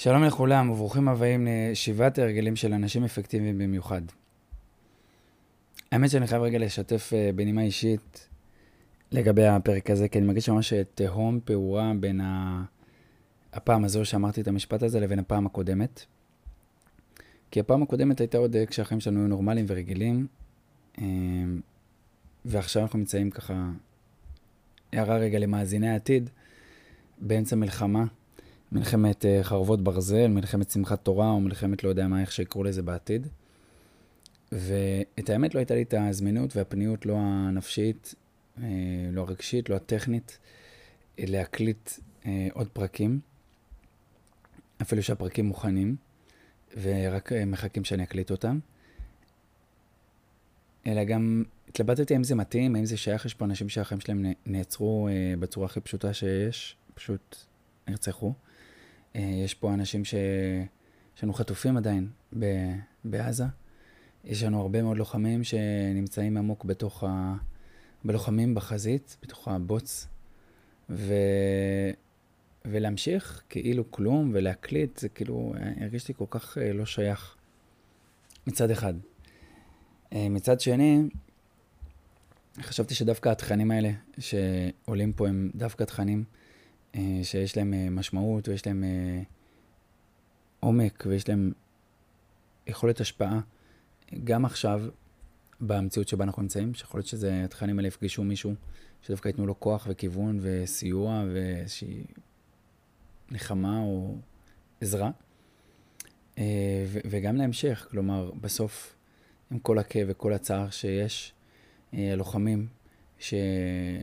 שלום לכולם וברוכים הבאים לשבעת הרגלים של אנשים אפקטיביים במיוחד. האמת שאני חייב רגע לשתף uh, בנימה אישית לגבי הפרק הזה, כי אני מרגיש ממש תהום פעורה בין. הפעם הזו שאמרתי את המשפט הזה לבין הפעם הקודמת. כי הפעם הקודמת הייתה עוד כשהחיים שלנו היו נורמליים ורגילים, ועכשיו אנחנו נמצאים ככה, הערה רגע למאזיני העתיד, באמצע מלחמה מלחמת uh, חרבות ברזל, מלחמת שמחת תורה, או מלחמת לא יודע מה, איך שיקראו לזה בעתיד. ואת האמת, לא הייתה לי את הזמינות והפניות, לא הנפשית, uh, לא הרגשית, לא הטכנית, להקליט uh, עוד פרקים, אפילו שהפרקים מוכנים, ורק מחכים שאני אקליט אותם. אלא גם התלבטתי האם זה מתאים, האם זה שייך, יש פה אנשים שהחיים שלהם נעצרו בצורה הכי פשוטה שיש, פשוט נרצחו. אה, יש פה אנשים ש... יש לנו חטופים עדיין ב... בעזה. יש לנו הרבה מאוד לוחמים שנמצאים עמוק בתוך ה... בלוחמים בחזית, בתוך הבוץ, ו... ולהמשיך כאילו כלום ולהקליט, זה כאילו, הרגיש לי כל כך אה, לא שייך מצד אחד. אה, מצד שני, חשבתי שדווקא התכנים האלה שעולים פה הם דווקא תכנים שיש להם אה, משמעות ויש להם אה, עומק ויש להם יכולת השפעה, גם עכשיו, במציאות שבה אנחנו נמצאים, שיכול להיות שזה, התכנים האלה יפגשו מישהו שדווקא ייתנו לו כוח וכיוון וסיוע ואיזושהי נחמה או עזרה. וגם להמשך, כלומר, בסוף, עם כל הכאב וכל הצער שיש, הלוחמים.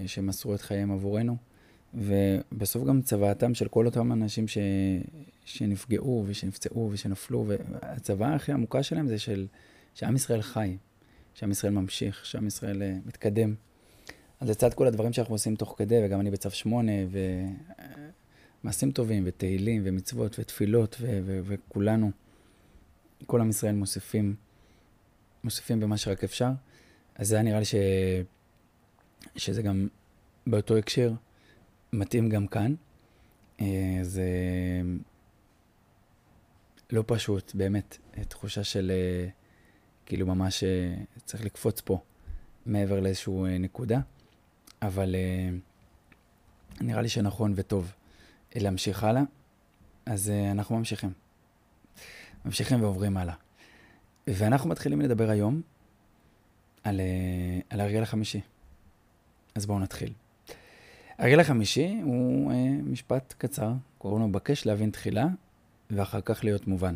שמסרו את חייהם עבורנו, ובסוף גם צוואתם של כל אותם אנשים ש... שנפגעו ושנפצעו ושנפלו, והצוואה הכי עמוקה שלהם זה של שעם ישראל חי, שעם ישראל ממשיך, שעם ישראל uh, מתקדם. אז לצד כל הדברים שאנחנו עושים תוך כדי, וגם אני בצו שמונה, ומעשים טובים, ותהילים, ומצוות, ותפילות, ו- ו- וכולנו, כל עם ישראל מוסיפים, מוסיפים במה שרק אפשר. אז זה היה נראה לי ש... שזה גם באותו הקשר. מתאים גם כאן. אה, זה לא פשוט, באמת, תחושה של אה, כאילו ממש אה, צריך לקפוץ פה מעבר לאיזושהי נקודה, אבל נראה לי שנכון וטוב להמשיך הלאה, אז אנחנו ממשיכים. ממשיכים ועוברים הלאה. ואנחנו מתחילים לדבר היום על, על הרגל החמישי. אז בואו נתחיל. הרגל החמישי הוא אה, משפט קצר, קוראים לו בקש להבין תחילה ואחר כך להיות מובן.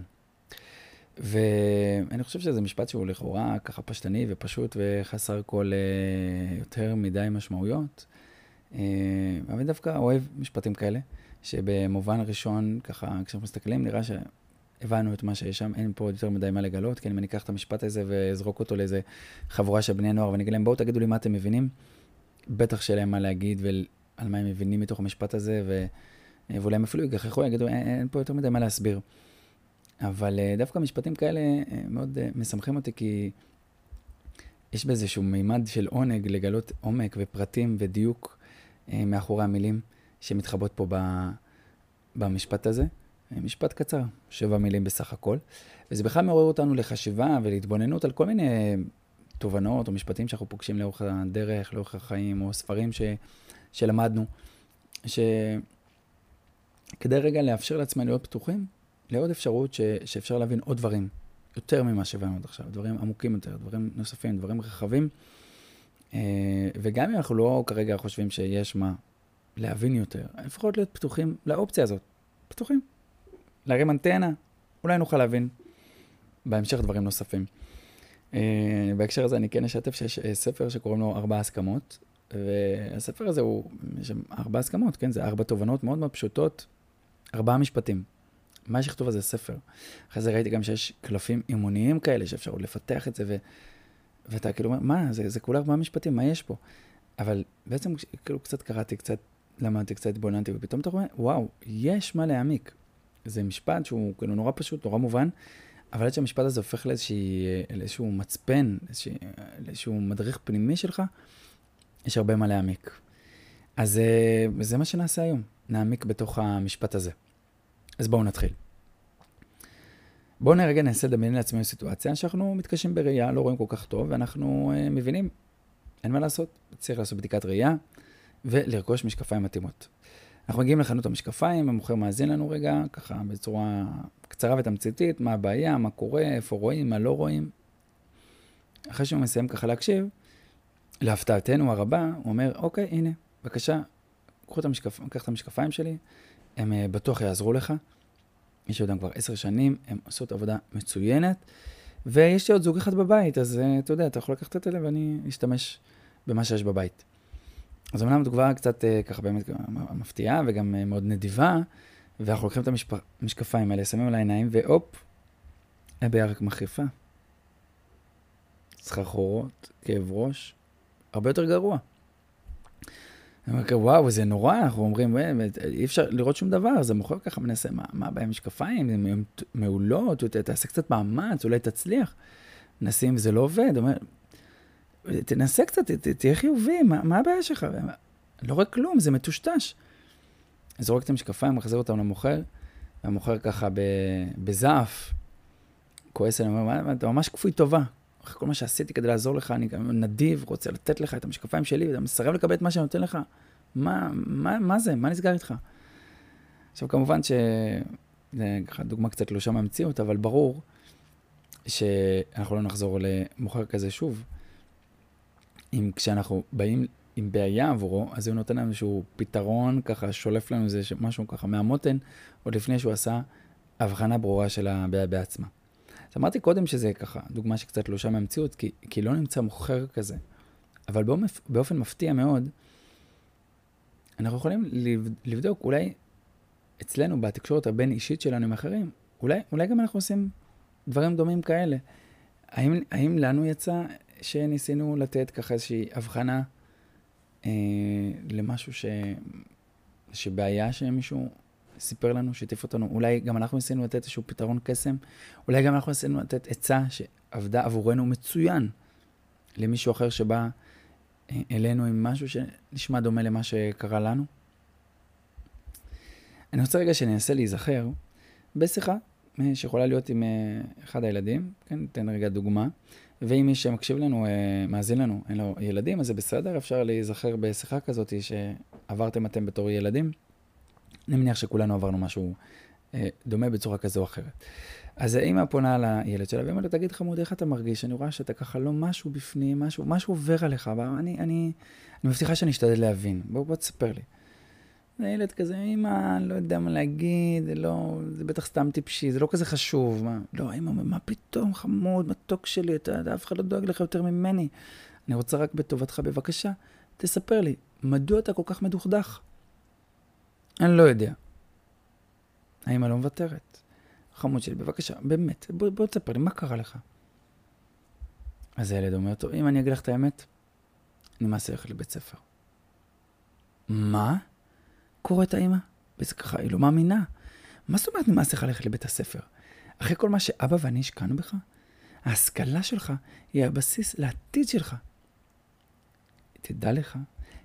ואני חושב שזה משפט שהוא לכאורה ככה פשטני ופשוט וחסר כל אה, יותר מדי משמעויות. אה, אבל אני דווקא אוהב משפטים כאלה, שבמובן ראשון, ככה, כשאנחנו מסתכלים, נראה שהבנו את מה שיש שם, אין פה יותר מדי מה לגלות, כי אם אני אקח את המשפט הזה ואזרוק אותו לאיזה חבורה של בני נוער ואני אגיד להם, בואו תגידו לי מה אתם מבינים, בטח שיהיה להם מה להגיד על מה הם מבינים מתוך המשפט הזה, ו... ואולי הם אפילו יגחכו, יגידו, אין, אין פה יותר מדי מה להסביר. אבל אה, דווקא משפטים כאלה אה, מאוד אה, משמחים אותי, כי יש באיזשהו מימד של עונג לגלות עומק ופרטים ודיוק מאחורי המילים שמתחבאות פה במשפט הזה. משפט קצר, שבע מילים בסך הכל. וזה בכלל מעורר אותנו לחשיבה ולהתבוננות על כל מיני תובנות או משפטים שאנחנו פוגשים לאורך הדרך, לאורך החיים, או ספרים ש... שלמדנו, שכדי רגע לאפשר לעצמנו להיות פתוחים לעוד אפשרות ש... שאפשר להבין עוד דברים, יותר ממה שהבנו עד עכשיו, דברים עמוקים יותר, דברים נוספים, דברים רחבים. אה, וגם אם אנחנו לא כרגע חושבים שיש מה להבין יותר, לפחות להיות פתוחים לאופציה הזאת. פתוחים. להרים אנטנה, אולי נוכל להבין בהמשך דברים נוספים. אה, בהקשר הזה אני כן אשתף שיש אה, ספר שקוראים לו ארבע הסכמות, והספר הזה הוא, יש שם ארבע הסכמות, כן? זה ארבע תובנות מאוד מאוד פשוטות, ארבעה משפטים. מה שכתוב על זה ספר. אחרי זה ראיתי גם שיש קלפים אימוניים כאלה, שאפשר עוד לפתח את זה, ו... ואתה כאילו אומר, מה, זה, זה כולה ארבעה משפטים, מה יש פה? אבל בעצם כאילו קצת קראתי, קצת למדתי, קצת התבוננתי, ופתאום אתה רואה, וואו, יש מה להעמיק. זה משפט שהוא כאילו נורא פשוט, נורא מובן, אבל עד שהמשפט הזה הופך לאיזשהו מצפן, לאיזשהו, לאיזשהו מדריך פנימי שלך, יש הרבה מה להעמיק. אז אה, זה מה שנעשה היום, נעמיק בתוך המשפט הזה. אז בואו נתחיל. בואו נרגע ננסה לדמיין לעצמנו סיטואציה שאנחנו מתקשים בראייה, לא רואים כל כך טוב, ואנחנו uh, מבינים, אין מה לעשות, צריך לעשות בדיקת ראייה ולרכוש משקפיים מתאימות. אנחנו מגיעים לחנות המשקפיים, המוכר מאזין לנו רגע, ככה בצורה קצרה ותמציתית, מה הבעיה, מה קורה, איפה רואים, מה לא רואים. אחרי שהוא מסיים ככה להקשיב, להפתעתנו הרבה, הוא אומר, אוקיי, הנה, בבקשה, קחו את המשקפ... קח את המשקפיים שלי, הם uh, בטוח יעזרו לך. יש לי אותם כבר עשר שנים, הם עושות עבודה מצוינת, ויש לי עוד זוג אחד בבית, אז uh, אתה יודע, אתה יכול לקחת את אלה ואני אשתמש במה שיש בבית. אז אמנם תגובה קצת uh, ככה באמת מפתיעה וגם uh, מאוד נדיבה, ואנחנו לוקחים את המשקפיים האלה, שמים על העיניים, והופ, הבעיה רק מחריפה. סחרחורות, כאב ראש, הרבה יותר גרוע. אני אומר, וואו, זה נורא, אנחנו אומרים, אי אפשר לראות שום דבר, אז המוכר ככה מנסה, מה, מה הבעיה עם משקפיים, הן מעולות, תעשה קצת מאמץ, אולי תצליח. מנסים וזה לא עובד, אומר, תנסה קצת, ת, תהיה חיובי, מה, מה הבעיה שלך? לא רואה כלום, זה מטושטש. זורק את המשקפיים, מחזיר אותם למוכר, והמוכר ככה בזעף, כועס עליהם, אתה ממש כפוי טובה, אחרי כל מה שעשיתי כדי לעזור לך, אני גם נדיב, רוצה לתת לך את המשקפיים שלי, ואתה מסרב לקבל את מה שאני נותן לך. מה, מה, מה זה? מה נסגר איתך? עכשיו, כמובן ש... זה ככה דוגמה קצת תלושה מהמציאות, אבל ברור שאנחנו לא נחזור למוכר כזה שוב. אם כשאנחנו באים עם בעיה עבורו, אז הוא נותן לנו איזשהו פתרון, ככה שולף לנו איזה משהו ככה מהמותן, עוד לפני שהוא עשה הבחנה ברורה של הבעיה בעצמה. אז אמרתי קודם שזה ככה, דוגמה שקצת תלושה מהמציאות, כי, כי לא נמצא מוכר כזה. אבל באופן, באופן מפתיע מאוד, אנחנו יכולים לבדוק, אולי אצלנו, בתקשורת הבין-אישית שלנו עם אחרים, אולי, אולי גם אנחנו עושים דברים דומים כאלה. האם, האם לנו יצא שניסינו לתת ככה איזושהי הבחנה אה, למשהו ש... שבעיה שמישהו סיפר לנו, שיתף אותנו, אולי גם אנחנו ניסינו לתת איזשהו פתרון קסם, אולי גם אנחנו ניסינו לתת עצה שעבדה עבורנו מצוין למישהו אחר שבא אה, אלינו עם משהו שנשמע דומה למה שקרה לנו. אני רוצה רגע שננסה להיזכר בשיחה אה, שיכולה להיות עם אה, אחד הילדים, כן, ניתן רגע דוגמה, ואם מי שמקשיב לנו, מאזין לנו, אין לו ילדים, אז זה בסדר, אפשר להיזכר בשיחה כזאת שעברתם אתם בתור ילדים. אני מניח שכולנו עברנו משהו אה, דומה בצורה כזו או אחרת. אז האמא פונה לילד שלה ואומרת לו, תגיד חמוד, איך אתה מרגיש? אני רואה שאתה ככה לא משהו בפנים, משהו, משהו עובר עליך, אבל אני, אני, אני מבטיחה שאני אשתדל להבין. בוא, בוא תספר לי. הילד כזה, אמא, לא יודע מה להגיד, זה לא, זה בטח סתם טיפשי, זה לא כזה חשוב. מה, לא, אמא, מה פתאום, חמוד, מתוק שלי, אתה, אתה אף אחד לא דואג לך יותר ממני. אני רוצה רק בטובתך, בבקשה, תספר לי, מדוע אתה כל כך מדוכדך? אני לא יודע. האמא לא מוותרת. חמוד שלי, בבקשה, באמת, בוא, בוא תספר לי, מה קרה לך? אז הילד אומר, טוב, אם אני אגיד לך את האמת, נמאס ללכת לבית ספר. מה? קוראת האמא? וזה ככה, היא לא מאמינה. מה זאת אומרת נמאס לך ללכת לבית הספר? אחרי כל מה שאבא ואני השקענו בך, ההשכלה שלך היא הבסיס לעתיד שלך. תדע לך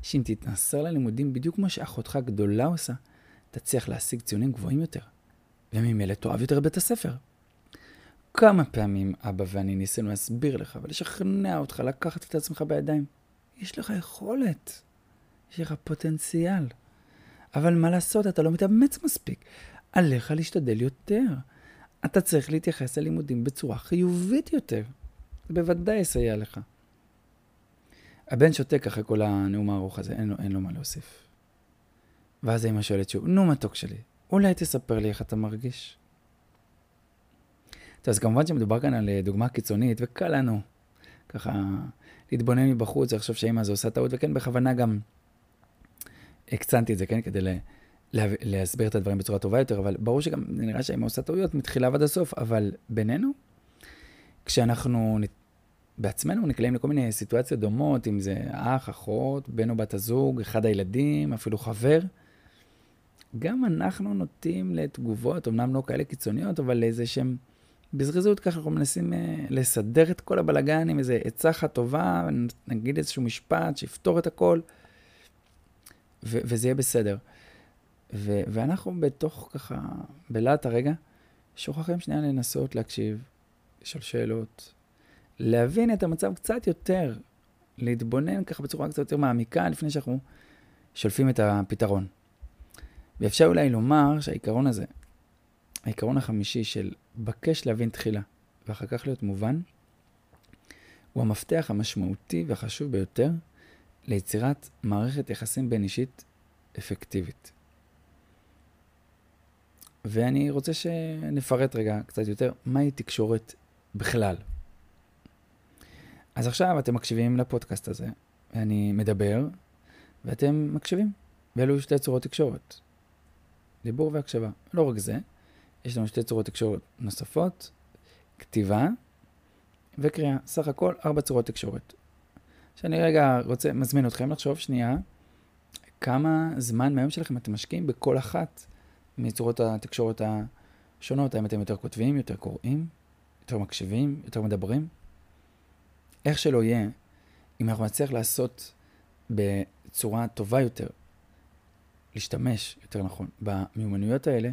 שאם תתנסר ללימודים בדיוק כמו שאחותך הגדולה עושה, תצליח להשיג ציונים גבוהים יותר, וממילא תאהב יותר בית הספר. כמה פעמים אבא ואני ניסינו להסביר לך ולשכנע אותך לקחת את עצמך בידיים. יש לך יכולת, יש לך פוטנציאל. אבל מה לעשות, אתה לא מתאמץ מספיק. עליך להשתדל יותר. אתה צריך להתייחס ללימודים בצורה חיובית יותר. בוודאי יסייע לך. הבן שותק אחרי כל הנאום הארוך הזה, אין לו, אין לו מה להוסיף. ואז האמא שואלת שוב, נו מתוק שלי, אולי תספר לי איך אתה מרגיש? טוב, אז כמובן שמדובר כאן על אה, דוגמה קיצונית, וקל לנו ככה להתבונן מבחוץ ולחשוב שהאמא הזו עושה טעות, וכן, בכוונה גם הקצנתי את זה, כן, כדי לה, להסביר את הדברים בצורה טובה יותר, אבל ברור שגם נראה שהאמא עושה טעויות מתחילה ועד הסוף, אבל בינינו, כשאנחנו בעצמנו נקלעים לכל מיני סיטואציות דומות, אם זה אח, אחות, בן או בת הזוג, אחד הילדים, אפילו חבר. גם אנחנו נוטים לתגובות, אמנם לא כאלה קיצוניות, אבל לאיזה שהם, בזריזות ככה אנחנו מנסים uh, לסדר את כל הבלגן עם איזה עצה אחת טובה, נגיד איזשהו משפט שיפתור את הכל, ו- וזה יהיה בסדר. ו- ואנחנו בתוך ככה, בלהט הרגע, שוכחים שנייה לנסות להקשיב, לשאול שאלות, להבין את המצב קצת יותר, להתבונן ככה בצורה קצת יותר מעמיקה לפני שאנחנו שולפים את הפתרון. ואפשר אולי לומר שהעיקרון הזה, העיקרון החמישי של בקש להבין תחילה ואחר כך להיות מובן, הוא המפתח המשמעותי והחשוב ביותר ליצירת מערכת יחסים בין אישית אפקטיבית. ואני רוצה שנפרט רגע קצת יותר מהי תקשורת בכלל. אז עכשיו אתם מקשיבים לפודקאסט הזה, ואני מדבר, ואתם מקשיבים. ואלו שתי צורות תקשורת. דיבור והקשבה. לא רק זה, יש לנו שתי צורות תקשורת נוספות, כתיבה וקריאה. סך הכל ארבע צורות תקשורת. שאני רגע רוצה, מזמין אתכם לחשוב שנייה, כמה זמן מהיום שלכם אתם משקיעים בכל אחת מצורות התקשורת השונות. האם אתם יותר כותבים, יותר קוראים, יותר מקשיבים, יותר מדברים? איך שלא יהיה, אם אנחנו נצליח לעשות בצורה טובה יותר, להשתמש, יותר נכון, במיומנויות האלה,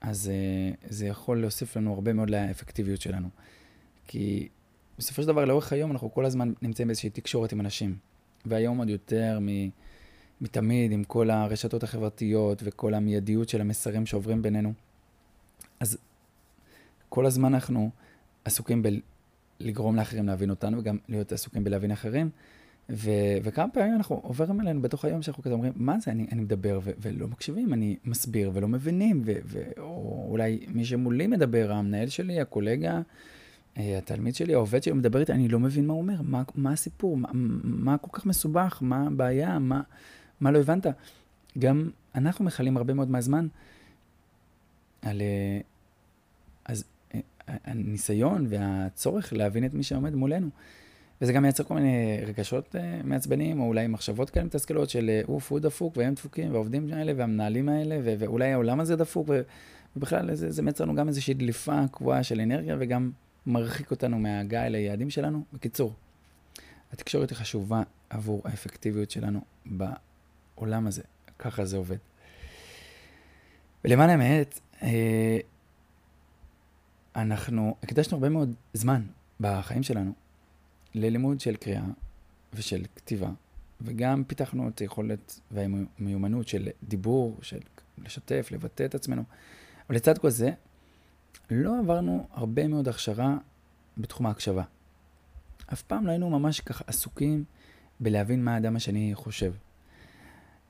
אז uh, זה יכול להוסיף לנו הרבה מאוד לאפקטיביות שלנו. כי בסופו של דבר, לאורך היום אנחנו כל הזמן נמצאים באיזושהי תקשורת עם אנשים. והיום עוד יותר מ... מתמיד, עם כל הרשתות החברתיות וכל המיידיות של המסרים שעוברים בינינו. אז כל הזמן אנחנו עסוקים בלגרום לאחרים להבין אותנו, וגם להיות עסוקים בלהבין אחרים. ו- וכמה פעמים אנחנו עוברים אלינו בתוך היום שאנחנו כזה אומרים, מה זה, אני, אני מדבר ו- ולא מקשיבים, אני מסביר ולא מבינים, ו- ו- או אולי מי שמולי מדבר, המנהל שלי, הקולגה, אה, התלמיד שלי, העובד שלי, מדבר איתי, אני לא מבין מה הוא אומר, מה, מה הסיפור, מה, מה כל כך מסובך, מה הבעיה, מה, מה לא הבנת. גם אנחנו מכלים הרבה מאוד מהזמן על אה, הניסיון והצורך להבין את מי שעומד מולנו. וזה גם מייצר כל מיני רגשות uh, מעצבנים, או אולי מחשבות כאלה מתסכלות של אוף, הוא דפוק, והם דפוקים, והעובדים האלה, והמנהלים האלה, ו- ואולי העולם הזה דפוק, ו- ובכלל זה, זה מייצר לנו גם איזושהי דליפה קבועה של אנרגיה, וגם מרחיק אותנו מההגעה אל היעדים שלנו. בקיצור, התקשורת היא חשובה עבור האפקטיביות שלנו בעולם הזה. ככה זה עובד. ולמען האמת, אה, אנחנו הקדשנו הרבה מאוד זמן בחיים שלנו ללימוד של קריאה ושל כתיבה, וגם פיתחנו את היכולת והמיומנות של דיבור, של לשתף, לבטא את עצמנו. אבל לצד כל זה, לא עברנו הרבה מאוד הכשרה בתחום ההקשבה. אף פעם לא היינו ממש ככה עסוקים בלהבין מה האדם השני חושב.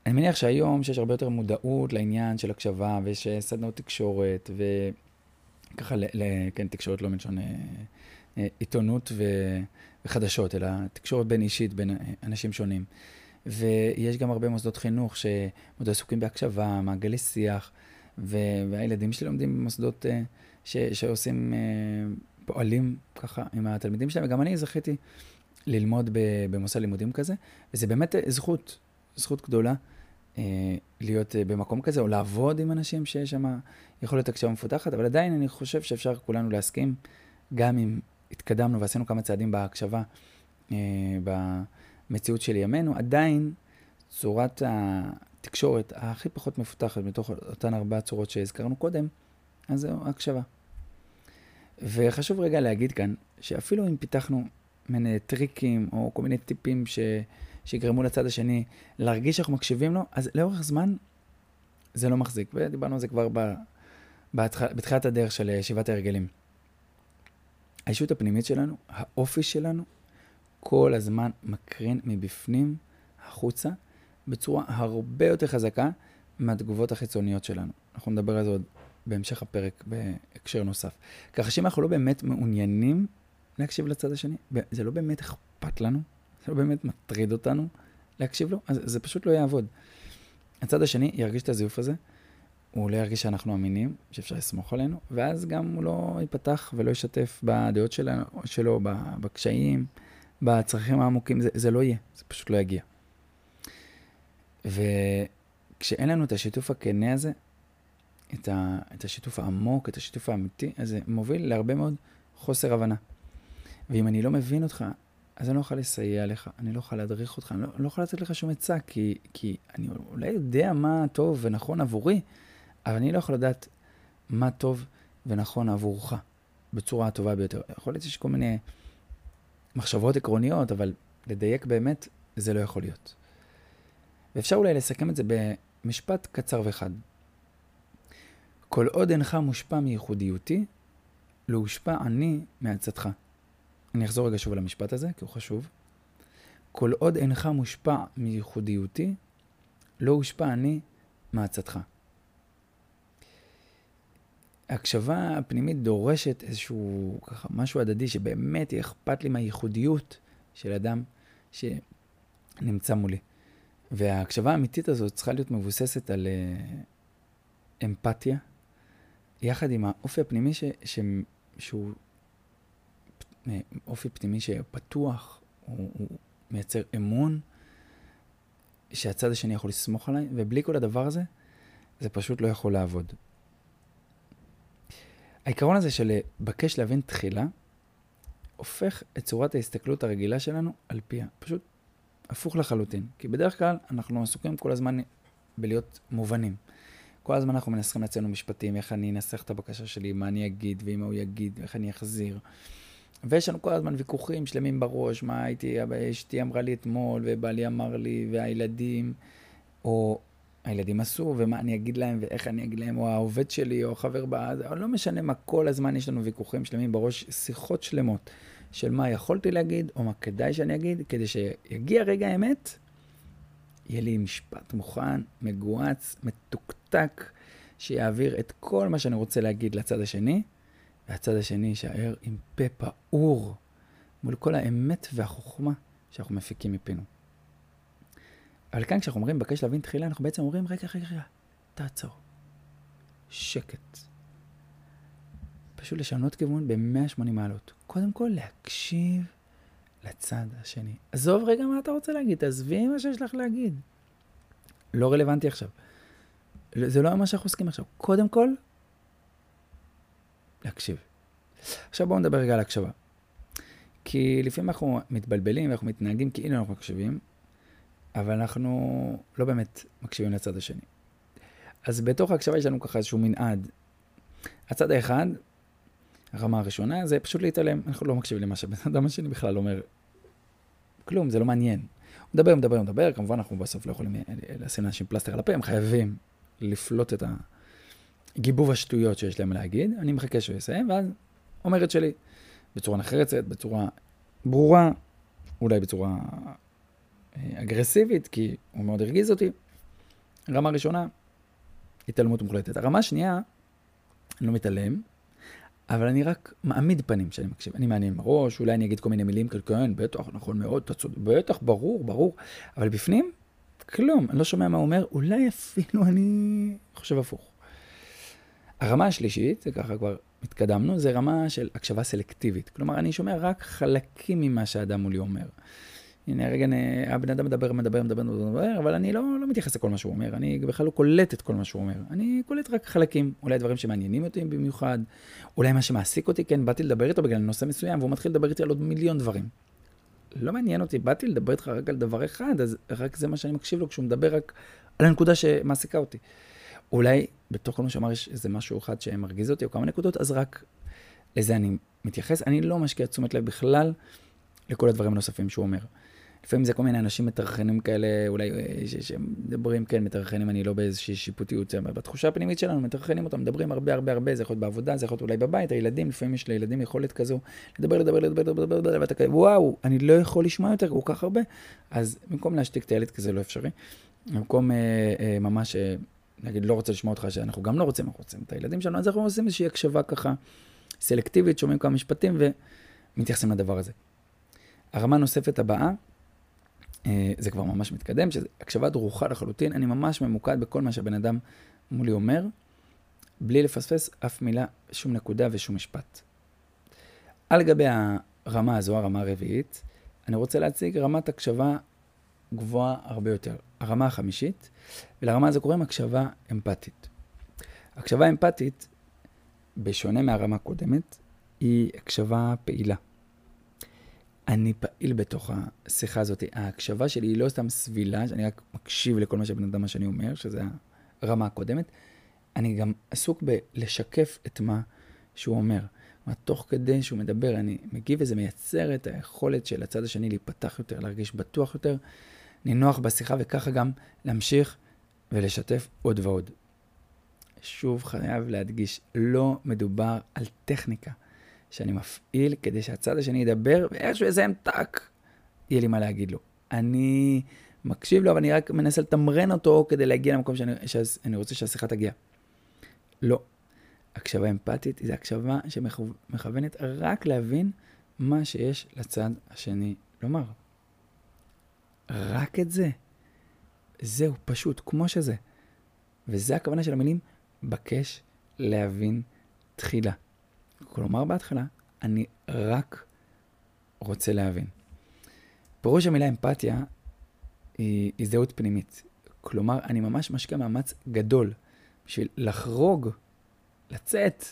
אני מניח שהיום שיש הרבה יותר מודעות לעניין של הקשבה, ויש סדנות תקשורת, וככה, ל, ל, כן, תקשורת לא מלשון אה, אה, עיתונות ו, וחדשות, אלא תקשורת בין אישית, בין אנשים שונים. ויש גם הרבה מוסדות חינוך שמאוד עסוקים בהקשבה, מעגלי שיח, והילדים שלי לומדים במוסדות אה, ש, שעושים, פועלים ככה עם התלמידים שלהם, וגם אני זכיתי ללמוד במוסד לימודים כזה, וזה באמת זכות, זכות גדולה. אה, להיות אה, במקום כזה, או לעבוד עם אנשים שיש שם יכולת הקשבה מפותחת, אבל עדיין אני חושב שאפשר כולנו להסכים, גם אם התקדמנו ועשינו כמה צעדים בהקשבה אה, במציאות של ימינו, עדיין צורת התקשורת הכי פחות מפותחת מתוך אותן ארבע צורות שהזכרנו קודם, אז זהו, הקשבה. וחשוב רגע להגיד כאן, שאפילו אם פיתחנו מיני טריקים או כל מיני טיפים ש... שיגרמו לצד השני להרגיש שאנחנו מקשיבים לו, אז לאורך זמן זה לא מחזיק. ודיברנו על זה כבר ב. בתחילת הדרך של ישיבת ההרגלים. האישות הפנימית שלנו, האופי שלנו, כל הזמן מקרין מבפנים החוצה בצורה הרבה יותר חזקה מהתגובות החיצוניות שלנו. אנחנו נדבר על זה עוד בהמשך הפרק בהקשר נוסף. ככה שאם אנחנו לא באמת מעוניינים להקשיב לצד השני, זה לא באמת אכפת לנו, זה לא באמת מטריד אותנו להקשיב לו, אז זה פשוט לא יעבוד. הצד השני ירגיש את הזיוף הזה, הוא לא ירגיש שאנחנו אמינים, שאפשר לסמוך עלינו, ואז גם הוא לא ייפתח ולא ישתף בדעות שלנו, שלו, בקשיים, בצרכים העמוקים, זה, זה לא יהיה, זה פשוט לא יגיע. וכשאין לנו את השיתוף הכנה הזה, את, ה, את השיתוף העמוק, את השיתוף האמיתי, אז זה מוביל להרבה מאוד חוסר הבנה. ואם אני לא מבין אותך, אז אני לא אוכל לסייע לך, אני לא אוכל להדריך אותך, אני לא, אני לא יכול לתת לך שום עצה, כי, כי אני אולי יודע מה טוב ונכון עבורי, אבל אני לא יכול לדעת מה טוב ונכון עבורך, בצורה הטובה ביותר. יכול להיות שיש כל מיני מחשבות עקרוניות, אבל לדייק באמת, זה לא יכול להיות. ואפשר אולי לסכם את זה במשפט קצר וחד. כל עוד אינך מושפע מייחודיותי, לא הושפע אני מעצתך. אני אחזור רגע שוב על המשפט הזה, כי הוא חשוב. כל עוד אינך מושפע מייחודיותי, לא הושפע אני מעצתך. ההקשבה הפנימית דורשת איזשהו ככה משהו הדדי שבאמת יהיה אכפת לי מהייחודיות של אדם שנמצא מולי. וההקשבה האמיתית הזאת צריכה להיות מבוססת על uh, אמפתיה, יחד עם האופי הפנימי ש, ש, שהוא אופי פנימי שפתוח, הוא, הוא מייצר אמון, שהצד השני יכול לסמוך עליי, ובלי כל הדבר הזה, זה פשוט לא יכול לעבוד. העיקרון הזה של לבקש להבין תחילה, הופך את צורת ההסתכלות הרגילה שלנו על פיה. פשוט הפוך לחלוטין. כי בדרך כלל אנחנו עסוקים כל הזמן בלהיות מובנים. כל הזמן אנחנו מנסחים לעצמנו משפטים, איך אני אנסח את הבקשה שלי, מה אני אגיד, ואם הוא יגיד, ואיך אני אחזיר. ויש לנו כל הזמן ויכוחים שלמים בראש, מה הייתי, אשתי אמרה לי אתמול, ובעלי אמר לי, והילדים, או הילדים עשו, ומה אני אגיד להם, ואיך אני אגיד להם, או העובד שלי, או החבר בעד, לא משנה מה, כל הזמן יש לנו ויכוחים שלמים בראש, שיחות שלמות של מה יכולתי להגיד, או מה כדאי שאני אגיד, כדי שיגיע רגע האמת, יהיה לי משפט מוכן, מגואץ, מתוקתק, שיעביר את כל מה שאני רוצה להגיד לצד השני, והצד השני יישאר עם פה פעור מול כל האמת והחוכמה שאנחנו מפיקים מפינו. אבל כאן כשאנחנו אומרים בקש להבין תחילה, אנחנו בעצם אומרים, רגע, רגע, רגע, תעצור. שקט. פשוט לשנות כיוון ב-180 מעלות. קודם כל, להקשיב לצד השני. עזוב רגע מה אתה רוצה להגיד, תעזבי מה שיש לך להגיד. לא רלוונטי עכשיו. זה לא מה שאנחנו עוסקים עכשיו. קודם כל, להקשיב. עכשיו בואו נדבר רגע על הקשבה. כי לפעמים אנחנו מתבלבלים ואנחנו מתנהגים כאילו אנחנו מקשיבים, אבל אנחנו לא באמת מקשיבים לצד השני. אז בתוך ההקשבה יש לנו ככה איזשהו מנעד. הצד האחד, הרמה הראשונה, זה פשוט להתעלם. אנחנו לא מקשיבים למה שבן אדם השני בכלל אומר. כלום, זה לא מעניין. הוא מדבר, מדבר, מדבר, כמובן אנחנו בסוף לא יכולים לשים לאנשים פלסטר על הפה, הם חייבים לפלוט את הגיבוב השטויות שיש להם להגיד. אני מחכה שהוא יסיים, ואז אומר את שלי. בצורה נחרצת, בצורה ברורה, אולי בצורה אה, אגרסיבית, כי הוא מאוד הרגיז אותי. רמה ראשונה, התעלמות מוחלטת. הרמה השנייה, אני לא מתעלם, אבל אני רק מעמיד פנים כשאני מקשיב. אני מעניין בראש, אולי אני אגיד כל מיני מילים כאלה, כן, בטח, נכון מאוד, אתה צודק, בטח, ברור, ברור. אבל בפנים, כלום, אני לא שומע מה הוא אומר, אולי אפילו אני חושב הפוך. הרמה השלישית, זה ככה כבר התקדמנו, זה רמה של הקשבה סלקטיבית. כלומר, אני שומע רק חלקים ממה שהאדם מולי אומר. הנה, רגע, הבן אדם מדבר, מדבר, מדבר, מדבר, אבל אני לא, לא מתייחס לכל מה שהוא אומר, אני בכלל לא קולט את כל מה שהוא אומר. אני קולט רק חלקים, אולי דברים שמעניינים אותי במיוחד, אולי מה שמעסיק אותי, כן, באתי לדבר איתו בגלל נושא מסוים, והוא מתחיל לדבר איתי על עוד מיליון דברים. לא מעניין אותי, באתי לדבר איתך רק על דבר אחד, אז רק זה מה שאני מקשיב לו כשהוא מדבר רק על הנקודה שמעסיקה אותי. אולי בתוך כל מה שאמר יש איזה משהו אחד שמרגיז אותי, או כמה נקודות, אז רק לזה אני מתייחס. אני לא משקיע תשומת לב בכלל לכל הדברים הנוספים שהוא אומר. לפעמים זה כל מיני אנשים מטרחנים כאלה, אולי אה, שמדברים, כן, מטרחנים, אני לא באיזושהי שיפוטיות, בתחושה הפנימית שלנו, מטרחנים אותם, מדברים הרבה הרבה הרבה, זה יכול להיות בעבודה, זה יכול להיות אולי בבית, הילדים, לפעמים יש לילדים יכולת כזו, לדבר, לדבר, לדבר, לדבר, לדבר, לדבר, ואתה כזה, וואו, אני לא יכול לשמוע יותר כל כך הרבה, אז במקום להשתיק את הילד, כי זה לא אפשרי, במקום אה, אה, ממש, אה, נגיד, לא רוצה לשמוע אותך, שאנחנו גם לא רוצים, אנחנו רוצים את הילדים שלנו, אז אנחנו עושים איזושהי הקשבה ככה, סלקטיבית, שומעים כמה משפטים ומתייחסים לדבר הזה. הרמה הנוספת הבאה, אה, זה כבר ממש מתקדם, שזה הקשבה דרוכה לחלוטין, אני ממש ממוקד בכל מה שהבן אדם מולי אומר, בלי לפספס אף מילה, שום נקודה ושום משפט. על גבי הרמה הזו, הרמה הרביעית, אני רוצה להציג רמת הקשבה גבוהה הרבה יותר, הרמה החמישית, ולרמה הזו קוראים הקשבה אמפתית. הקשבה אמפתית, בשונה מהרמה הקודמת, היא הקשבה פעילה. אני פעיל בתוך השיחה הזאת. ההקשבה שלי היא לא סתם סבילה, שאני רק מקשיב לכל מה שבן אדם מה שאני אומר, שזה הרמה הקודמת. אני גם עסוק בלשקף את מה שהוא אומר. כלומר, תוך כדי שהוא מדבר, אני מגיב וזה מייצר את היכולת של הצד השני להיפתח יותר, להרגיש בטוח יותר, נינוח בשיחה, וככה גם להמשיך ולשתף עוד ועוד. שוב חייב להדגיש, לא מדובר על טכניקה שאני מפעיל כדי שהצד השני ידבר, ואיכשהו יסיים טאק, יהיה לי מה להגיד לו. אני מקשיב לו, אבל אני רק מנסה לתמרן אותו כדי להגיע למקום שאני, שאני רוצה שהשיחה תגיע. לא. הקשבה אמפתית היא הקשבה שמכוונת רק להבין מה שיש לצד השני לומר. רק את זה. זהו, פשוט, כמו שזה. וזה הכוונה של המילים בקש להבין תחילה. כלומר, בהתחלה, אני רק רוצה להבין. פירוש המילה אמפתיה היא הזדהות פנימית. כלומר, אני ממש משקיע מאמץ גדול בשביל לחרוג, לצאת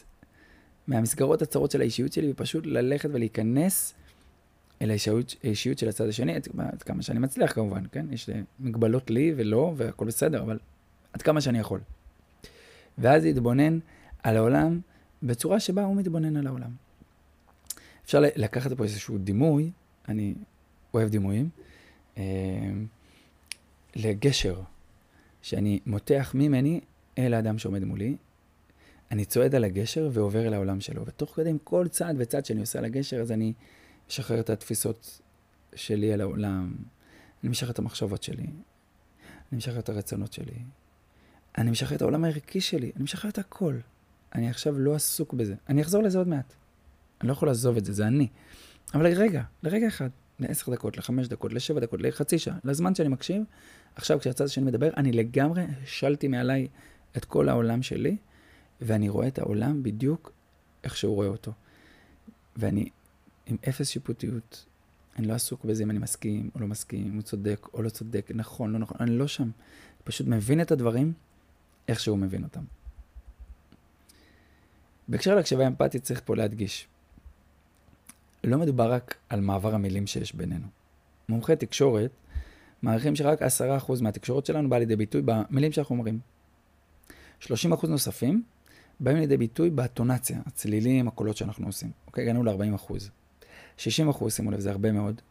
מהמסגרות הצרות של האישיות שלי ופשוט ללכת ולהיכנס אל האישיות, האישיות של הצד השני, עד, עד כמה שאני מצליח כמובן, כן? יש מגבלות לי ולא, והכל בסדר, אבל עד כמה שאני יכול. ואז להתבונן על העולם בצורה שבה הוא מתבונן על העולם. אפשר לקחת פה איזשהו דימוי, אני אוהב דימויים, אה, לגשר, שאני מותח ממני אל האדם שעומד מולי, אני צועד על הגשר ועובר אל העולם שלו, ותוך כדי עם כל צעד וצעד שאני עושה על הגשר, אז אני משחרר את התפיסות שלי על העולם, אני משחרר את המחשבות שלי, אני משחרר את הרצונות שלי, אני משחרר את העולם הערכי שלי, אני משחרר את הכל. אני עכשיו לא עסוק בזה. אני אחזור לזה עוד מעט. אני לא יכול לעזוב את זה, זה אני. אבל לרגע, לרגע אחד, לעשר דקות, לחמש דקות, לשבע דקות, לחצי שעה, לזמן שאני מקשיב, עכשיו כשהצד השני מדבר, אני לגמרי השלתי מעליי את כל העולם שלי, ואני רואה את העולם בדיוק איך שהוא רואה אותו. ואני עם אפס שיפוטיות, אני לא עסוק בזה אם אני מסכים או לא מסכים, אם הוא צודק או לא צודק, נכון, לא נכון, אני לא שם. פשוט מבין את הדברים איך שהוא מבין אותם. בהקשר להקשבה אמפתית צריך פה להדגיש. לא מדובר רק על מעבר המילים שיש בינינו. מומחי תקשורת מעריכים שרק 10% מהתקשורת שלנו באה לידי ביטוי במילים שאנחנו אומרים. 30% נוספים באים לידי ביטוי באטונציה, הצלילים, הקולות שאנחנו עושים. אוקיי, הגענו ל-40%. 60%, שימו לב, זה הרבה מאוד,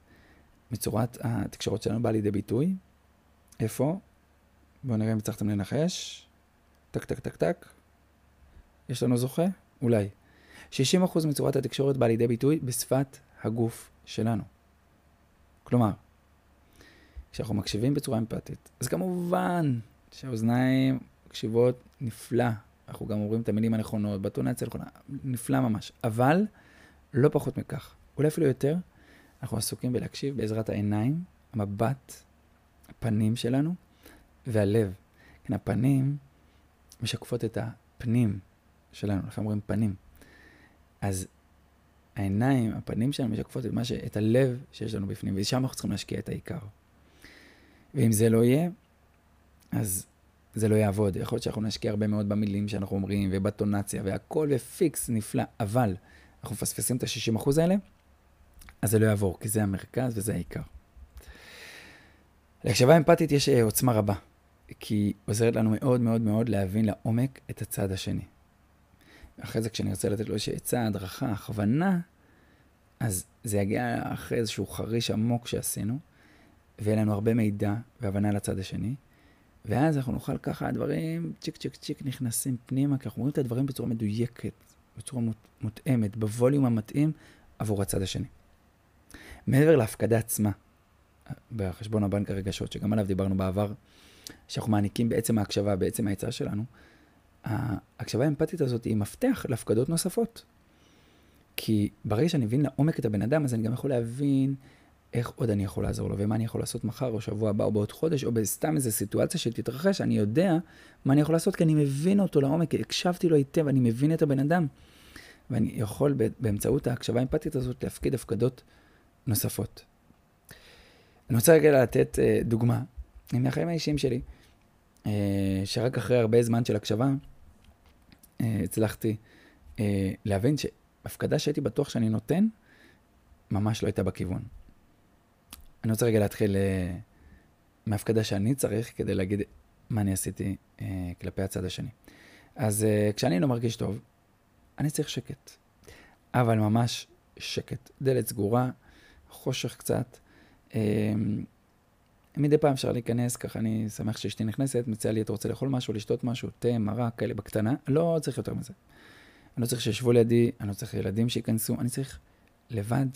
מצורת התקשורת שלנו באה לידי ביטוי. איפה? בואו נראה אם הצלחתם לנחש. טק, טק, טק, טק. יש לנו זוכה? אולי. 60% מצורת התקשורת באה לידי ביטוי בשפת הגוף שלנו. כלומר, כשאנחנו מקשיבים בצורה אמפתית, אז כמובן שהאוזניים מקשיבות נפלא. אנחנו גם אומרים את המילים הנכונות, בטונציה הנכונה, נפלא ממש. אבל לא פחות מכך, אולי אפילו יותר, אנחנו עסוקים בלהקשיב בעזרת העיניים, המבט, הפנים שלנו והלב. כן, הפנים משקפות את הפנים שלנו, לכן אומרים פנים. אז העיניים, הפנים שלנו משקפות את, ש... את הלב שיש לנו בפנים, ושם אנחנו צריכים להשקיע את העיקר. ואם זה לא יהיה, אז זה לא יעבוד. יכול להיות שאנחנו נשקיע הרבה מאוד במילים שאנחנו אומרים, ובטונציה, והכל בפיקס נפלא, אבל אנחנו מפספסים את ה-60% האלה, אז זה לא יעבור, כי זה המרכז וזה העיקר. להקשבה אמפתית יש אה, עוצמה רבה, כי היא עוזרת לנו מאוד מאוד מאוד להבין לעומק את הצד השני. אחרי זה כשאני רוצה לתת לו איזושהי עצה, הדרכה, הכוונה, אז זה יגיע אחרי איזשהו חריש עמוק שעשינו, ויהיה לנו הרבה מידע והבנה לצד השני, ואז אנחנו נוכל ככה, הדברים צ'יק צ'יק צ'יק נכנסים פנימה, כי אנחנו רואים את הדברים בצורה מדויקת, בצורה מותאמת, בווליום המתאים עבור הצד השני. מעבר להפקדה עצמה, בחשבון הבנק הרגשות, שגם עליו דיברנו בעבר, שאנחנו מעניקים בעצם ההקשבה, בעצם העצה שלנו, ההקשבה האמפתית הזאת היא מפתח להפקדות נוספות. כי ברגע שאני מבין לעומק את הבן אדם, אז אני גם יכול להבין איך עוד אני יכול לעזור לו, ומה אני יכול לעשות מחר, או שבוע הבא, או בעוד חודש, או בסתם איזו סיטואציה שתתרחש, אני יודע מה אני יכול לעשות, כי אני מבין אותו לעומק, הקשבתי לו היטב, אני מבין את הבן אדם. ואני יכול באמצעות ההקשבה האמפתית הזאת להפקיד הפקדות נוספות. אני רוצה רגע לתת uh, דוגמה מהחיים האישיים שלי, uh, שרק אחרי הרבה זמן של הקשבה, uh, הצלחתי uh, להבין שהפקדה שהייתי בטוח שאני נותן, ממש לא הייתה בכיוון. אני רוצה רגע להתחיל uh, מהפקדה שאני צריך כדי להגיד מה אני עשיתי uh, כלפי הצד השני. אז uh, כשאני לא מרגיש טוב, אני צריך שקט. אבל ממש שקט. דלת סגורה, חושך קצת. אמ, מדי פעם אפשר להיכנס, ככה אני שמח שאשתי נכנסת, מציעה לי, אתה רוצה לאכול משהו, לשתות משהו, תה, מרק, כאלה בקטנה, לא צריך יותר מזה. אני לא צריך שישבו לידי, אני לא צריך ילדים שייכנסו, אני צריך לבד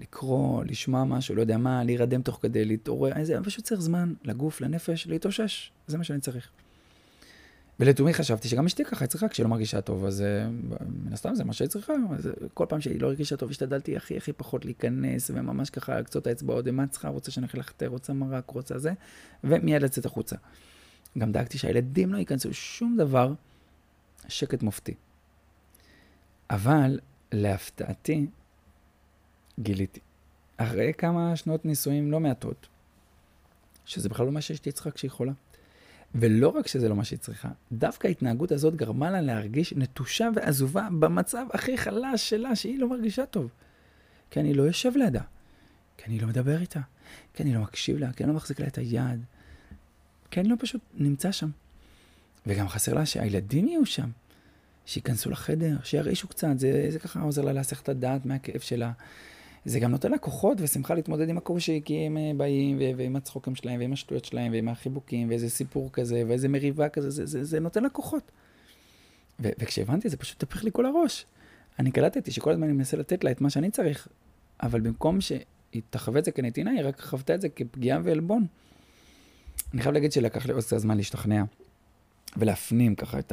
לקרוא, לשמוע משהו, לא יודע מה, להירדם תוך כדי, להתעורר, אני פשוט צריך זמן לגוף, לנפש, להתאושש, זה מה שאני צריך. ולתומי חשבתי שגם אשתי ככה, היא צריכה, כשהיא לא מרגישה טוב, אז אה, מן הסתם זה מה שהיא צריכה. אז כל פעם שהיא לא הרגישה טוב, השתדלתי הכי הכי פחות להיכנס, וממש ככה לקצות האצבעות, ומה צריכה, רוצה שאני לך תה, רוצה מרק, רוצה זה, ומיד לצאת החוצה. גם דאגתי שהילדים לא ייכנסו, שום דבר, שקט מופתי. אבל להפתעתי, גיליתי, אחרי כמה שנות נישואים לא מעטות, שזה בכלל לא מה שאשתי צריכה כשהיא חולה. ולא רק שזה לא מה שהיא צריכה, דווקא ההתנהגות הזאת גרמה לה להרגיש נטושה ועזובה במצב הכי חלש שלה, שהיא לא מרגישה טוב. כי אני לא יושב לידה, כי אני לא מדבר איתה, כי אני לא מקשיב לה, כי אני לא מחזיק לה את היד, כי אני לא פשוט נמצא שם. וגם חסר לה שהילדים יהיו שם, שייכנסו לחדר, שירעישו קצת, זה, זה ככה עוזר לה להסך את הדעת מהכאב שלה. זה גם נותן לה כוחות ושמחה להתמודד עם הקושי, כי הם אה, באים, ועם הצחוקים שלהם, ועם השטויות שלהם, ועם החיבוקים, ואיזה סיפור כזה, ואיזה מריבה כזה, זה, זה, זה נותן לה כוחות. ו- וכשהבנתי, זה פשוט תפך לי כל הראש. אני קלטתי שכל הזמן אני מנסה לתת לה את מה שאני צריך, אבל במקום שהיא תחווה את זה כנתינה, היא רק חוותה את זה כפגיעה ועלבון. אני חייב להגיד שלקח לי עוד קצת זמן להשתכנע ולהפנים ככה את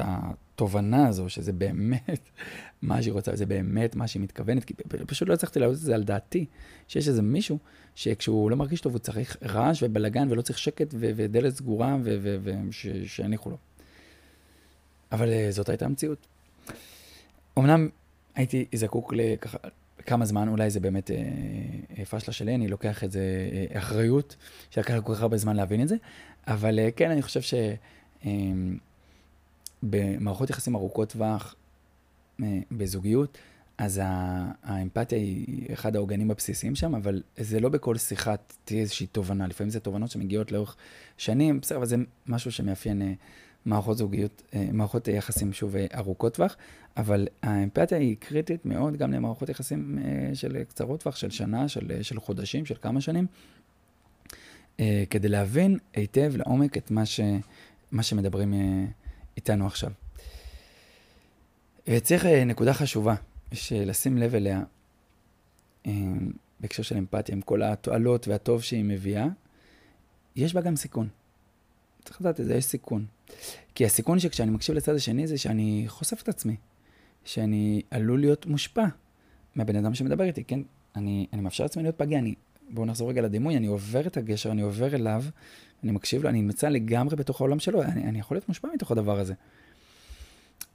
התובנה הזו, שזה באמת מה שהיא רוצה, זה באמת מה שהיא מתכוונת, כי פשוט לא הצלחתי להעלות את זה על דעתי, שיש איזה מישהו שכשהוא לא מרגיש טוב הוא צריך רעש ובלאגן ולא צריך שקט ו- ודלת סגורה ושיניחו לו. אבל uh, זאת הייתה המציאות. אמנם הייתי זקוק לככה כמה זמן, אולי זה באמת אה, אה, פשלה שלי, אני לוקח את זה אה, אחריות, שלקח כל כך הרבה זמן להבין את זה, אבל אה, כן, אני חושב ש... אה, במערכות יחסים ארוכות טווח, אה, בזוגיות, אז האמפתיה היא אחד העוגנים הבסיסיים שם, אבל זה לא בכל שיחה תהיה איזושהי תובנה. לפעמים זה תובנות שמגיעות לאורך שנים, בסדר, אבל זה משהו שמאפיין אה, מערכות זוגיות, אה, מערכות יחסים, שוב, ארוכות טווח, אבל האמפתיה היא קריטית מאוד גם למערכות יחסים של קצרות טווח, של שנה, של, של חודשים, של כמה שנים, כדי להבין היטב לעומק את מה, ש, מה שמדברים איתנו עכשיו. וצריך אה, נקודה חשובה, שלשים לב אליה, אה, בהקשר של אמפתיה, עם כל התועלות והטוב שהיא מביאה, יש בה גם סיכון. צריך לדעת את זה, יש סיכון. כי הסיכון שכשאני מקשיב לצד השני זה שאני חושף את עצמי, שאני עלול להיות מושפע מהבן אדם שמדבר איתי, כן? אני, אני מאפשר לעצמי להיות פגיע, אני, בואו נחזור רגע לדימוי, אני עובר את הגשר, אני עובר אליו, אני מקשיב לו, אני נמצא לגמרי בתוך העולם שלו, אני, אני יכול להיות מושפע מתוך הדבר הזה.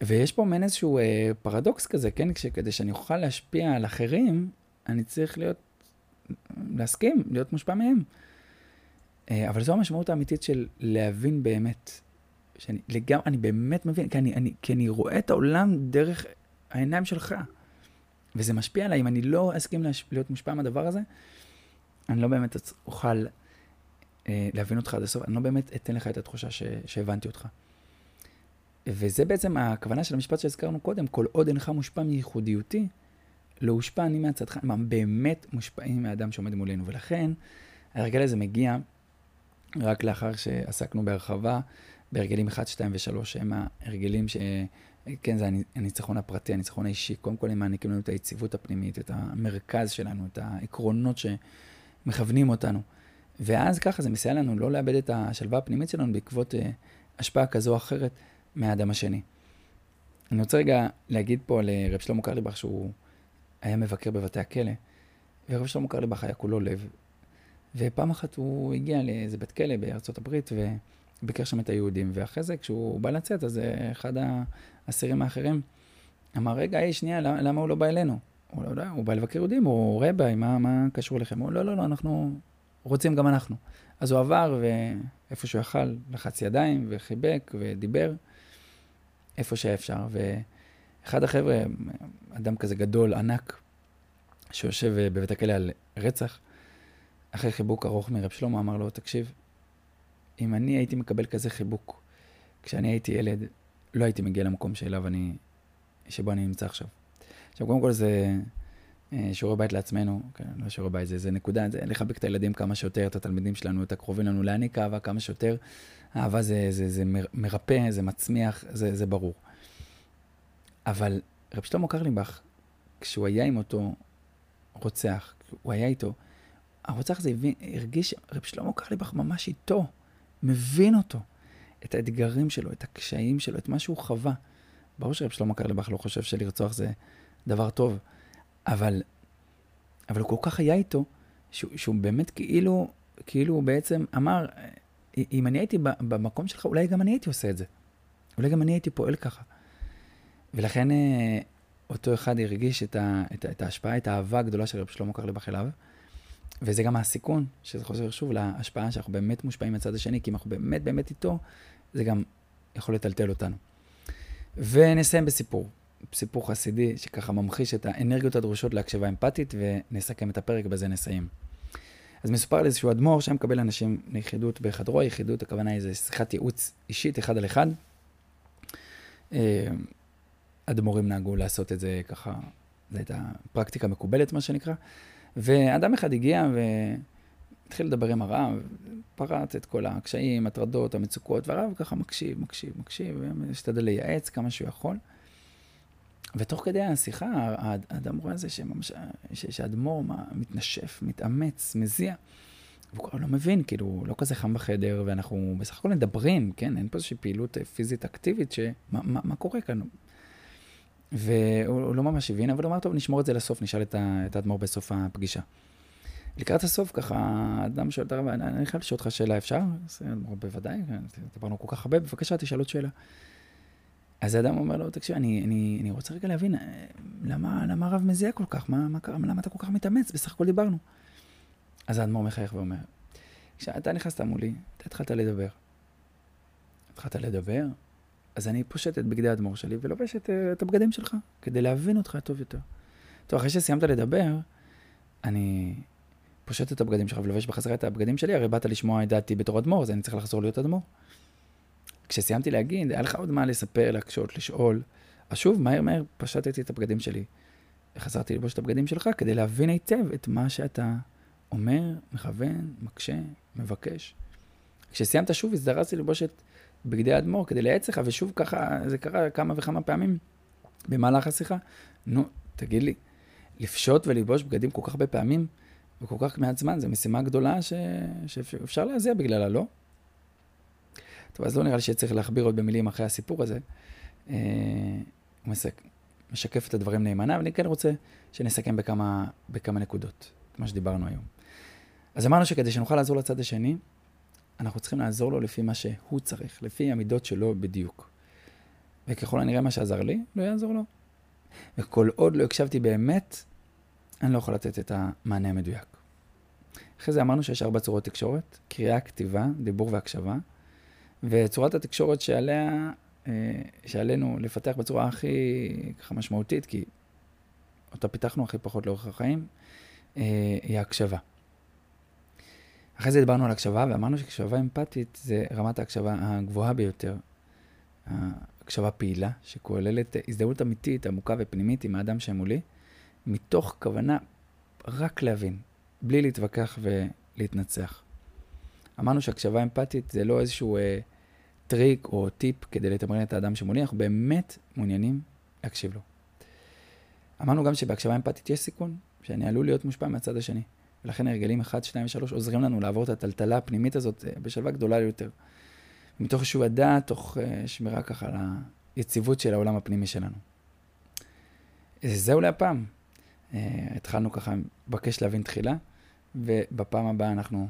ויש פה מעין איזשהו אה, פרדוקס כזה, כן? כדי שאני אוכל להשפיע על אחרים, אני צריך להיות, להסכים, להיות מושפע מהם. אה, אבל זו המשמעות האמיתית של להבין באמת. שאני לגמרי, אני באמת מבין, כי אני, אני, כי אני רואה את העולם דרך העיניים שלך. וזה משפיע עליי, אם אני לא אסכים. להיות מושפע מהדבר הזה, אני לא באמת אוכל אה, להבין אותך עד הסוף, אני לא באמת אתן לך את התחושה ש... שהבנתי אותך. וזה בעצם הכוונה של המשפט שהזכרנו קודם, כל עוד אינך מושפע מייחודיותי, לא הושפע אני מהצדך, הם באמת מושפעים מהאדם שעומד מולנו. ולכן, ההרגל הזה מגיע רק לאחר שעסקנו בהרחבה בהרגלים 1, 2 ו-3, שהם ההרגלים ש... כן, זה הניצחון הפרטי, הניצחון האישי. קודם כל הם מעניקים לנו את היציבות הפנימית, את המרכז שלנו, את העקרונות שמכוונים אותנו. ואז ככה זה מסייע לנו לא לאבד את השלווה הפנימית שלנו בעקבות uh, השפעה כזו או אחרת מהאדם השני. אני רוצה רגע להגיד פה לרב שלמה קרליבך שהוא היה מבקר בבתי הכלא, ורב שלמה קרליבך היה כולו לב, ופעם אחת הוא הגיע לאיזה בית כלא בארצות הברית וביקר שם את היהודים, ואחרי זה כשהוא בא לצאת, אז אה, אחד האסירים האחרים אמר, רגע, היי, שנייה, למה, למה הוא לא בא אלינו? הוא לא יודע, הוא בא לבקר יהודים, הוא רבי, מה, מה קשור אליכם? הוא לא, לא, לא, אנחנו רוצים גם אנחנו. אז הוא עבר, ואיפה שהוא יכל, לחץ ידיים, וחיבק, ודיבר. איפה שהיה אפשר. ואחד החבר'ה, אדם כזה גדול, ענק, שיושב אה, בבית הכלא על רצח, אחרי חיבוק ארוך מרב שלמה, אמר לו, תקשיב, אם אני הייתי מקבל כזה חיבוק כשאני הייתי ילד, לא הייתי מגיע למקום שאליו אני שבו אני נמצא עכשיו. עכשיו, קודם כל זה אה, שיעורי בית לעצמנו, כן, לא שיעורי בית, זה, זה נקודה, זה לחבק את הילדים כמה שיותר, את התלמידים שלנו, את הקרובים לנו, להעניק אהבה כמה שיותר. אהבה זה, זה, זה מרפא, זה מצמיח, זה, זה ברור. אבל רב שלמה קרליבך, כשהוא היה עם אותו רוצח, הוא היה איתו, הרוצח הזה הבין, הרגיש, רב שלמה קרליבך ממש איתו, מבין אותו, את האתגרים שלו, את הקשיים שלו, את מה שהוא חווה. ברור שרב שלמה קרליבך לא חושב שלרצוח זה דבר טוב, אבל, אבל הוא כל כך היה איתו, שהוא, שהוא באמת כאילו, כאילו הוא בעצם אמר, אם אני הייתי במקום שלך, אולי גם אני הייתי עושה את זה. אולי גם אני הייתי פועל ככה. ולכן אה, אותו אחד הרגיש את, ה, את, את ההשפעה, את האהבה הגדולה של רב שלמה קרליבך אליו. וזה גם הסיכון, שזה חוזר שוב להשפעה שאנחנו באמת מושפעים מהצד השני, כי אם אנחנו באמת באמת איתו, זה גם יכול לטלטל אותנו. ונסיים בסיפור, סיפור חסידי שככה ממחיש את האנרגיות הדרושות להקשבה אמפתית, ונסכם את הפרק, בזה נסיים. אז מסופר על איזשהו אדמו"ר שהיה מקבל אנשים ליחידות בחדרו, יחידות, הכוונה היא שיחת ייעוץ אישית, אחד על אחד. אה, אדמו"רים נהגו לעשות את זה ככה, זו הייתה פרקטיקה מקובלת, מה שנקרא. ואדם אחד הגיע והתחיל לדבר עם הרב, פרט את כל הקשיים, הטרדות, המצוקות, והרב ככה מקשיב, מקשיב, מקשיב, ומשתדל לייעץ כמה שהוא יכול. ותוך כדי השיחה, האדם רואה זה שממש, שהאדמו"ר מתנשף, מתאמץ, מזיע. והוא כבר לא מבין, כאילו, לא כזה חם בחדר, ואנחנו בסך הכל מדברים, כן? אין פה איזושהי פעילות פיזית אקטיבית, שמה מה, מה קורה כאן? והוא לא ממש הבין, אבל הוא אמר, טוב, נשמור את זה לסוף, נשאל את האדמו"ר בסוף הפגישה. לקראת הסוף, ככה, האדם שואל את הרב, אני חייב לשאול אותך שאלה, אפשר? האדמו"ר, בוודאי, דיברנו כל כך הרבה, בבקשה, תשאל עוד שאלה. אז האדם אומר לו, תקשיב, אני, אני, אני רוצה רגע להבין, למה, למה הרב מזיע כל כך? מה, מה? למה אתה כל כך מתאמץ? בסך הכל דיברנו. אז האדמו"ר מחייך ואומר, כשאתה נכנסת מולי, אתה התחלת לדבר. התחלת לדבר, אז אני פושט את בגדי האדמו"ר שלי ולובש את, אה, את הבגדים שלך, כדי להבין אותך טוב יותר. טוב, אחרי שסיימת לדבר, אני פושט את הבגדים שלך ולובש בחזרה את הבגדים שלי, הרי באת לשמוע את דעתי בתור אדמו"ר, אז אני צריך לחזור להיות אדמו"ר. כשסיימתי להגיד, היה לך עוד מה לספר, להקשות, לשאול, אז שוב, מהר מהר פשטתי את הבגדים שלי. חזרתי ללבוש את הבגדים שלך כדי להבין היטב את מה שאתה אומר, מכוון, מקשה, מבקש. כשסיימת שוב, הזדרזתי ללבוש את בגדי האדמו"ר כדי לייעץ לך, ושוב ככה, זה קרה כמה וכמה פעמים במהלך השיחה. נו, תגיד לי, לפשוט וללבוש בגדים כל כך הרבה פעמים וכל כך מעט זמן, זו משימה גדולה ש... שאפשר להזיע בגללה, לא? טוב, אז לא נראה לי שצריך להכביר עוד במילים אחרי הסיפור הזה. אה, הוא. משקף את הדברים נאמנה, אבל אני כן רוצה שנסכם בכמה, בכמה נקודות, מה שדיברנו היום. אז אמרנו שכדי שנוכל לעזור לצד השני, אנחנו צריכים לעזור לו לפי מה שהוא צריך, לפי המידות שלו בדיוק. וככל הנראה מה שעזר לי, לא יעזור לו. וכל עוד לא הקשבתי באמת, אני לא יכול לתת את המענה המדויק. אחרי זה אמרנו שיש ארבע צורות תקשורת, קריאה, כתיבה, דיבור והקשבה. וצורת התקשורת שעליה, אה, שעלינו לפתח בצורה הכי ככה משמעותית, כי אותה פיתחנו הכי פחות לאורך החיים, אה, היא ההקשבה. אחרי זה דיברנו על הקשבה, ואמרנו שהקשבה אמפתית זה רמת ההקשבה הגבוהה ביותר. הקשבה פעילה, שכוללת הזדהות אמיתית, עמוקה ופנימית עם האדם שמולי, מתוך כוונה רק להבין, בלי להתווכח ולהתנצח. אמרנו שהקשבה אמפתית זה לא איזשהו אה, טריק או טיפ כדי לתמרן את האדם שמולי, אנחנו באמת מעוניינים להקשיב לו. אמרנו גם שבהקשבה אמפתית יש סיכון, שאני עלול להיות מושפע מהצד השני. ולכן הרגלים 1, 2 ו-3 עוזרים לנו לעבור את הטלטלה הפנימית הזאת אה, בשלווה גדולה יותר. מתוך איזשהו הדעת, תוך uh, שמירה ככה על היציבות של העולם הפנימי שלנו. זהו להפעם. התחלנו ככה, מבקש להבין תחילה, ובפעם הבאה אנחנו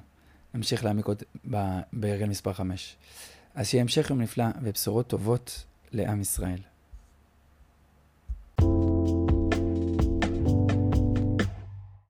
נמשיך להעמיק עוד בהרגל מספר 5. אז שיהיה המשך יום נפלא ובשורות טובות לעם ישראל.